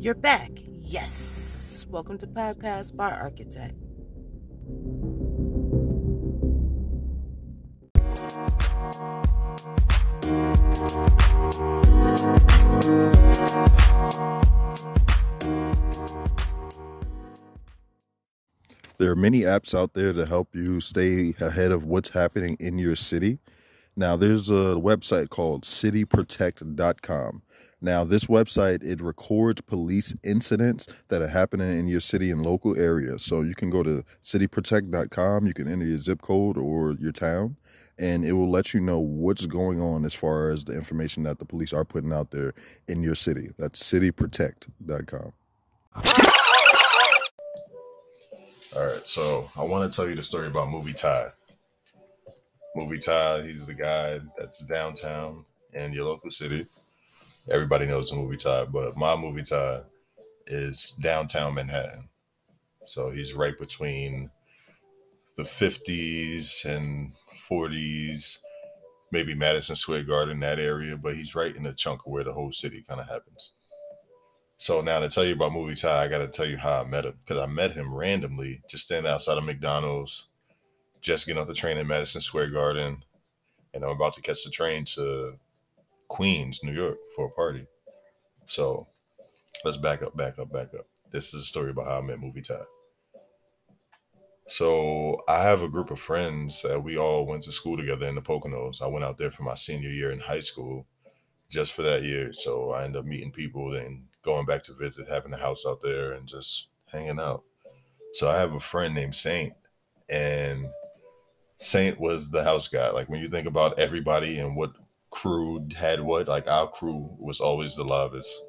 You're back. Yes. Welcome to Podcast Bar Architect. There are many apps out there to help you stay ahead of what's happening in your city. Now, there's a website called cityprotect.com. Now, this website it records police incidents that are happening in your city and local area. So you can go to cityprotect.com, you can enter your zip code or your town, and it will let you know what's going on as far as the information that the police are putting out there in your city. That's cityprotect.com. All right, so I want to tell you the story about Movie Ty. Movie Ty, he's the guy that's downtown in your local city. Everybody knows Movie Ty, but my Movie Ty is downtown Manhattan. So he's right between the 50s and 40s, maybe Madison Square Garden, that area, but he's right in the chunk of where the whole city kind of happens. So now to tell you about Movie Ty, I got to tell you how I met him because I met him randomly, just standing outside of McDonald's, just getting off the train in Madison Square Garden, and I'm about to catch the train to Queens, New York, for a party. So let's back up, back up, back up. This is a story about how I met Movie Ty. So I have a group of friends that we all went to school together in the Poconos. I went out there for my senior year in high school, just for that year. So I ended up meeting people and going back to visit, having a house out there, and just hanging out. So I have a friend named Saint, and Saint was the house guy. Like when you think about everybody and what crew had what, like our crew was always the loudest.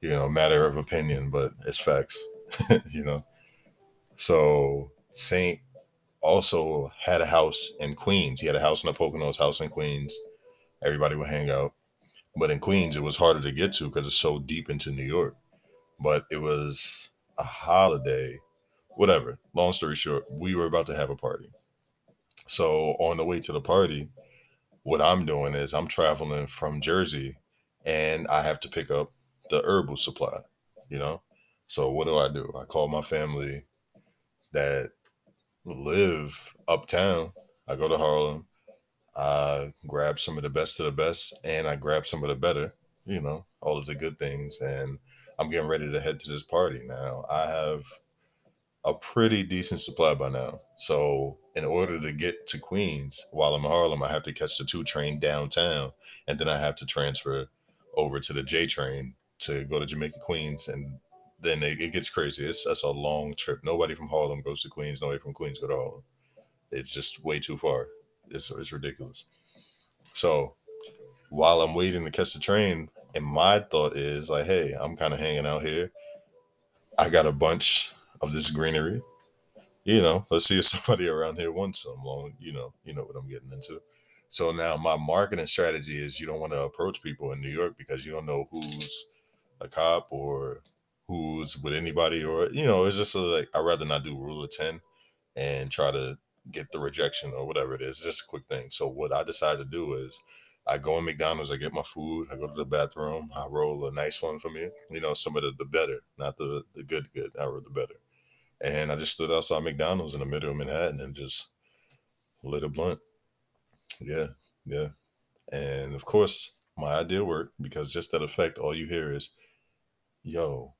You know, matter of opinion, but it's facts. you know. So Saint also had a house in Queens. He had a house in the Poconos, house in Queens. Everybody would hang out. But in Queens, it was harder to get to because it's so deep into New York. But it was a holiday, whatever. Long story short, we were about to have a party. So on the way to the party, what I'm doing is I'm traveling from Jersey and I have to pick up the herbal supply, you know? So what do I do? I call my family that live uptown. I go to Harlem I grab some of the best of the best and I grab some of the better, you know, all of the good things. And I'm getting ready to head to this party now. I have a pretty decent supply by now. So, in order to get to Queens while I'm in Harlem, I have to catch the two train downtown and then I have to transfer over to the J train to go to Jamaica Queens and then it, it gets crazy. It's that's a long trip. Nobody from Harlem goes to Queens. Nobody from Queens goes to Harlem. It's just way too far. It's, it's ridiculous. So while I'm waiting to catch the train, and my thought is like, hey, I'm kind of hanging out here. I got a bunch of this greenery. You know, let's see if somebody around here wants some. Long, you know, you know what I'm getting into. So now my marketing strategy is you don't want to approach people in New York because you don't know who's a cop or who's with anybody or you know it's just a, like I'd rather not do rule of ten and try to get the rejection or whatever it is. It's just a quick thing. So what I decide to do is I go in McDonald's, I get my food, I go to the bathroom, I roll a nice one for me. You know, some of the, the better, not the the good good. I roll the better. And I just stood outside McDonald's in the middle of Manhattan and just lit a blunt. Yeah, yeah. And of course, my idea worked because just that effect, all you hear is, yo,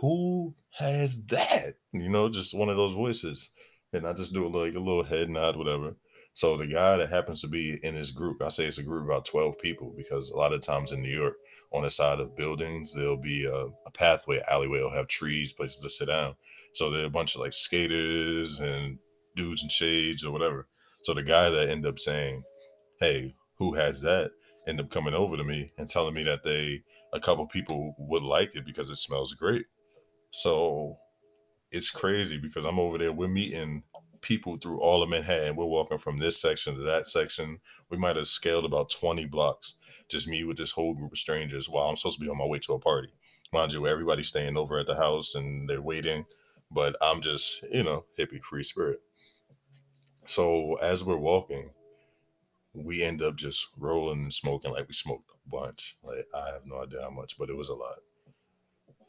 who has that? You know, just one of those voices and I just do like a little head nod, whatever. So the guy that happens to be in this group, I say it's a group about 12 people because a lot of times in New York, on the side of buildings, there'll be a, a pathway, alleyway will have trees, places to sit down. So there are a bunch of like skaters and dudes in shades or whatever. So the guy that ended up saying, Hey, who has that? End up coming over to me and telling me that they, a couple people would like it because it smells great. So it's crazy because I'm over there. We're meeting people through all of Manhattan. We're walking from this section to that section. We might have scaled about 20 blocks, just me with this whole group of strangers while I'm supposed to be on my way to a party. Mind you, everybody's staying over at the house and they're waiting, but I'm just, you know, hippie free spirit. So as we're walking, we end up just rolling and smoking like we smoked a bunch. Like I have no idea how much, but it was a lot.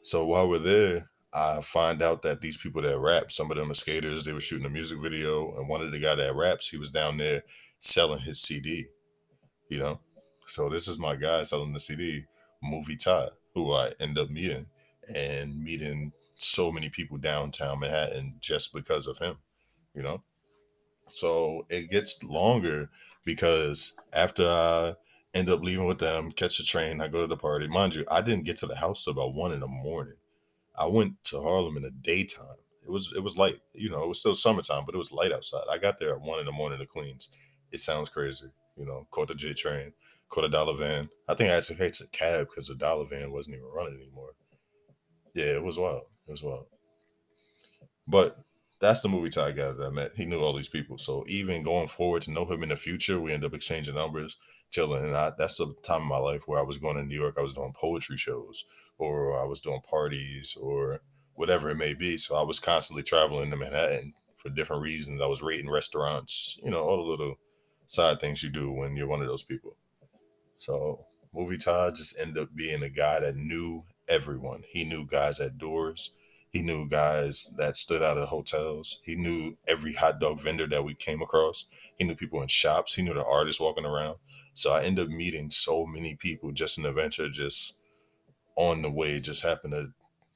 So while we're there, I find out that these people that rap, some of them are skaters, they were shooting a music video, and one of the guy that raps, he was down there selling his CD. You know, so this is my guy selling the CD, Movie Todd, who I end up meeting and meeting so many people downtown Manhattan just because of him. You know, so it gets longer because after I end up leaving with them, catch the train, I go to the party. Mind you, I didn't get to the house about one in the morning. I went to Harlem in the daytime. It was it was light, you know, it was still summertime, but it was light outside. I got there at one in the morning to Queens. It sounds crazy, you know, caught the J train, caught a dollar van. I think I actually had a cab because the dollar van wasn't even running anymore. Yeah, it was wild. It was wild. But that's the movie Ty guy that I met. He knew all these people. So even going forward to know him in the future, we end up exchanging numbers, chilling. And I, that's the time of my life where I was going to New York. I was doing poetry shows or I was doing parties or whatever it may be. So I was constantly traveling to Manhattan for different reasons. I was rating restaurants, you know, all the little side things you do when you're one of those people. So movie Todd just ended up being a guy that knew everyone. He knew guys at doors. He knew guys that stood out of hotels. He knew every hot dog vendor that we came across. He knew people in shops. He knew the artists walking around. So I ended up meeting so many people just in the venture, just on the way, just happened to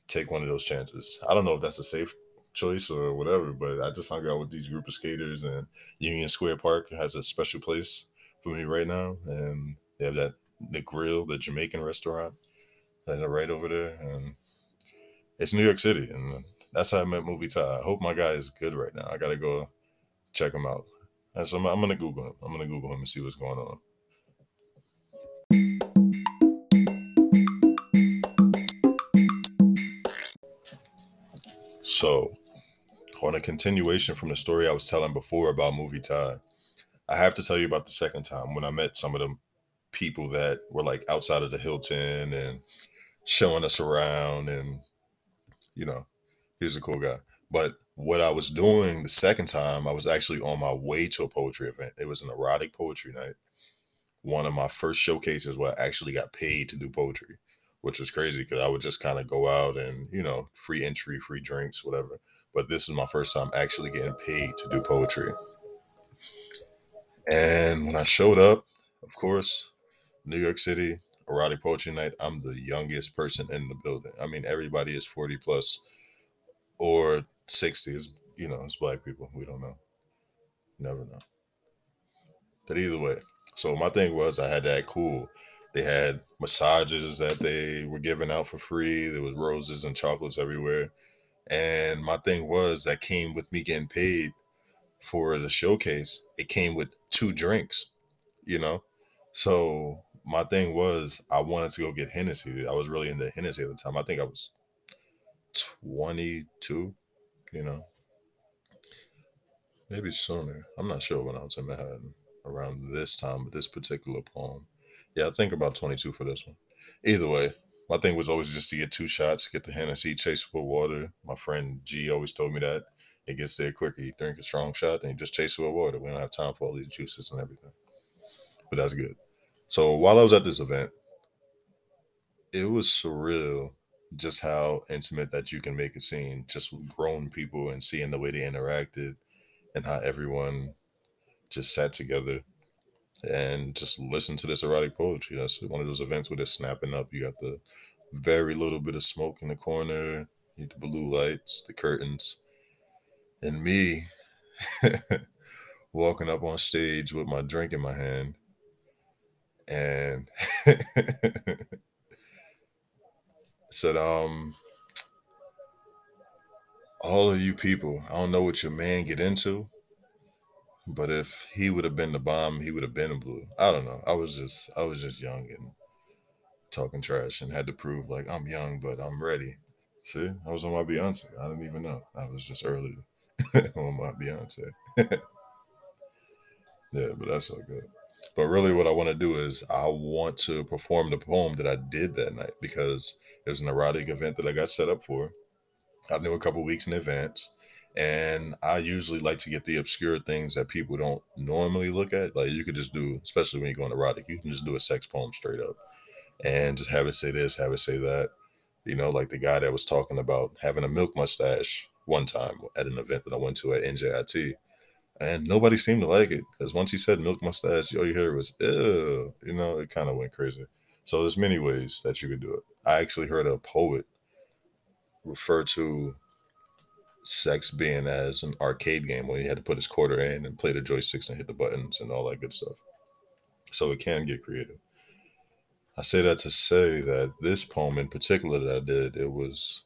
take one of those chances. I don't know if that's a safe choice or whatever, but I just hung out with these group of skaters and Union Square Park has a special place for me right now. And they have that the grill, the Jamaican restaurant, and right over there. And it's New York City, and that's how I met Movie Ty. I hope my guy is good right now. I gotta go check him out. And So I'm, I'm gonna Google him. I'm gonna Google him and see what's going on. So, on a continuation from the story I was telling before about Movie Ty, I have to tell you about the second time when I met some of them people that were like outside of the Hilton and showing us around and you know, he was a cool guy. But what I was doing the second time, I was actually on my way to a poetry event. It was an erotic poetry night. One of my first showcases where I actually got paid to do poetry, which was crazy because I would just kind of go out and, you know, free entry, free drinks, whatever. But this is my first time actually getting paid to do poetry. And when I showed up, of course, New York City, erotic poetry night, I'm the youngest person in the building. I mean, everybody is 40 plus or 60. It's, you know, it's black people. We don't know. Never know. But either way, so my thing was I had that cool. They had massages that they were giving out for free. There was roses and chocolates everywhere. And my thing was that came with me getting paid for the showcase. It came with two drinks, you know? So my thing was I wanted to go get Hennessy. I was really into Hennessy at the time. I think I was 22, you know, maybe sooner. I'm not sure when I was in Manhattan around this time but this particular poem. Yeah, I think about 22 for this one. Either way, my thing was always just to get two shots, get the Hennessy, chase with water. My friend G always told me that. It gets there quicker. You drink a strong shot, then you just chase it with water. We don't have time for all these juices and everything. But that's good. So while I was at this event, it was surreal just how intimate that you can make a scene, just grown people and seeing the way they interacted and how everyone just sat together and just listened to this erotic poetry. That's one of those events where they're snapping up. You got the very little bit of smoke in the corner, the blue lights, the curtains, and me walking up on stage with my drink in my hand and said, um, all of you people, I don't know what your man get into, but if he would have been the bomb, he would have been blue. I don't know. I was just I was just young and talking trash and had to prove like I'm young, but I'm ready. See, I was on my Beyonce. I didn't even know. I was just early on my Beyonce. yeah, but that's all good. But really, what I want to do is I want to perform the poem that I did that night because it was an erotic event that I got set up for. I knew a couple weeks in advance. And I usually like to get the obscure things that people don't normally look at. Like you could just do, especially when you go on erotic, you can just do a sex poem straight up and just have it say this, have it say that. You know, like the guy that was talking about having a milk mustache one time at an event that I went to at NJIT. And nobody seemed to like it because once he said milk mustache, all you heard was, ew. You know, it kind of went crazy. So there's many ways that you could do it. I actually heard a poet refer to sex being as an arcade game where he had to put his quarter in and play the joysticks and hit the buttons and all that good stuff. So it can get creative. I say that to say that this poem in particular that I did, it was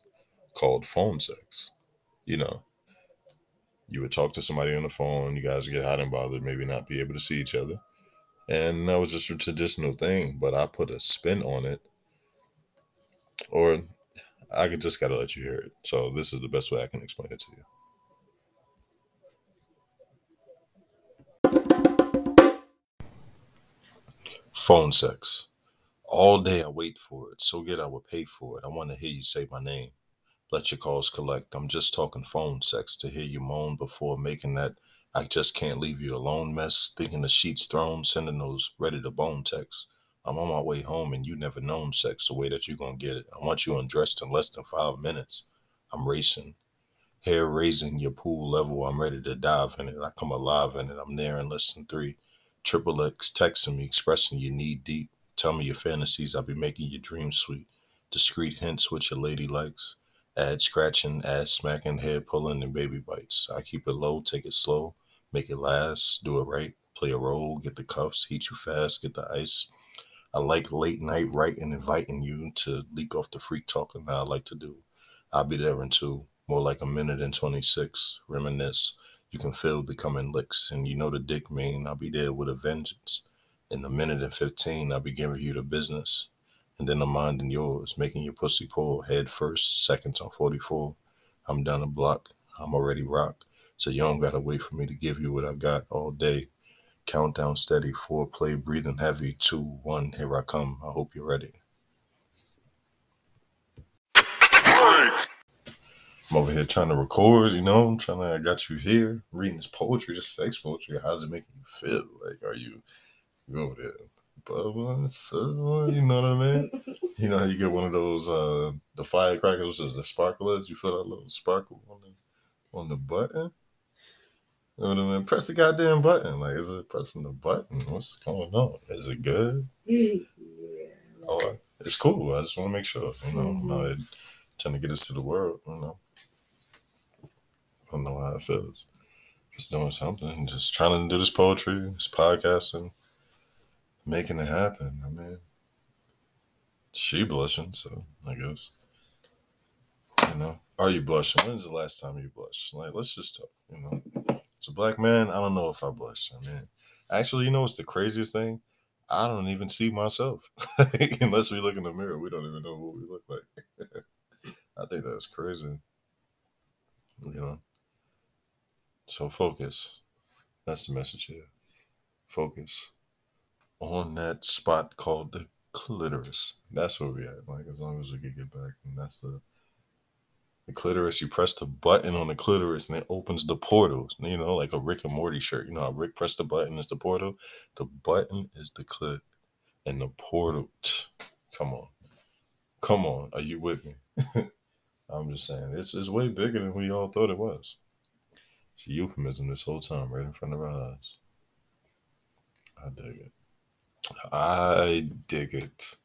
called phone sex. You know, you would talk to somebody on the phone, you guys get hot and bothered, maybe not be able to see each other. And that was just a traditional thing, but I put a spin on it. Or I could just gotta let you hear it. So this is the best way I can explain it to you. Phone sex. All day I wait for it. So good I would pay for it. I want to hear you say my name. Let your calls collect. I'm just talking phone sex to hear you moan before making that I just can't leave you alone mess. Thinking the sheets thrown, sending those ready to bone texts. I'm on my way home and you never known sex the way that you're gonna get it. I want you undressed in less than five minutes. I'm racing. Hair raising your pool level. I'm ready to dive in it. I come alive in it. I'm there in less than three. Triple X texting me, expressing you need deep. Tell me your fantasies. I'll be making your dreams sweet. Discreet hints what your lady likes. Add scratching, add smacking, head pulling, and baby bites. I keep it low, take it slow, make it last, do it right, play a role, get the cuffs, heat you fast, get the ice. I like late night writing, inviting you to leak off the freak talking that I like to do. I'll be there in two, more like a minute and 26. Reminisce. You can feel the coming licks, and you know the dick mean. I'll be there with a vengeance. In a minute and 15, I'll be giving you the business. And then I'm minding yours, making your pussy pull head first, seconds on 44. I'm down the block. I'm already rocked. So you don't gotta wait for me to give you what I got all day. Countdown steady, foreplay, breathing heavy. Two, one, here I come. I hope you're ready. I'm over here trying to record, you know, I'm trying to, I got you here reading this poetry, this sex poetry. How's it making you feel? Like, are you, you over there bubbling, sizzling, you know what I mean? you know how you get one of those, uh, the firecrackers, the sparklers, you feel that little sparkle on the, on the button? You know what I mean? Press the goddamn button. Like, is it pressing the button? What's going on? Is it good? yeah. Oh, it's cool. I just want to make sure. You know, mm-hmm. I'm trying to get this to the world. You know, I don't know how it feels. Just doing something, just trying to do this poetry, this podcasting, making it happen. I mean, she blushing, so I guess. You know, are you blushing? When's the last time you blushed? Like, let's just talk. You know. As a black man, I don't know if I blush. I mean, actually, you know what's the craziest thing? I don't even see myself. Unless we look in the mirror, we don't even know what we look like. I think that's crazy. You know? So focus. That's the message here. Focus on that spot called the clitoris. That's where we at. Like as long as we can get back, and that's the the clitoris, you press the button on the clitoris and it opens the portal. You know, like a Rick and Morty shirt. You know how Rick pressed the button is the portal? The button is the clit. And the portal, come on. Come on. Are you with me? I'm just saying, it's, it's way bigger than we all thought it was. It's a euphemism this whole time, right in front of our eyes. I dig it. I dig it.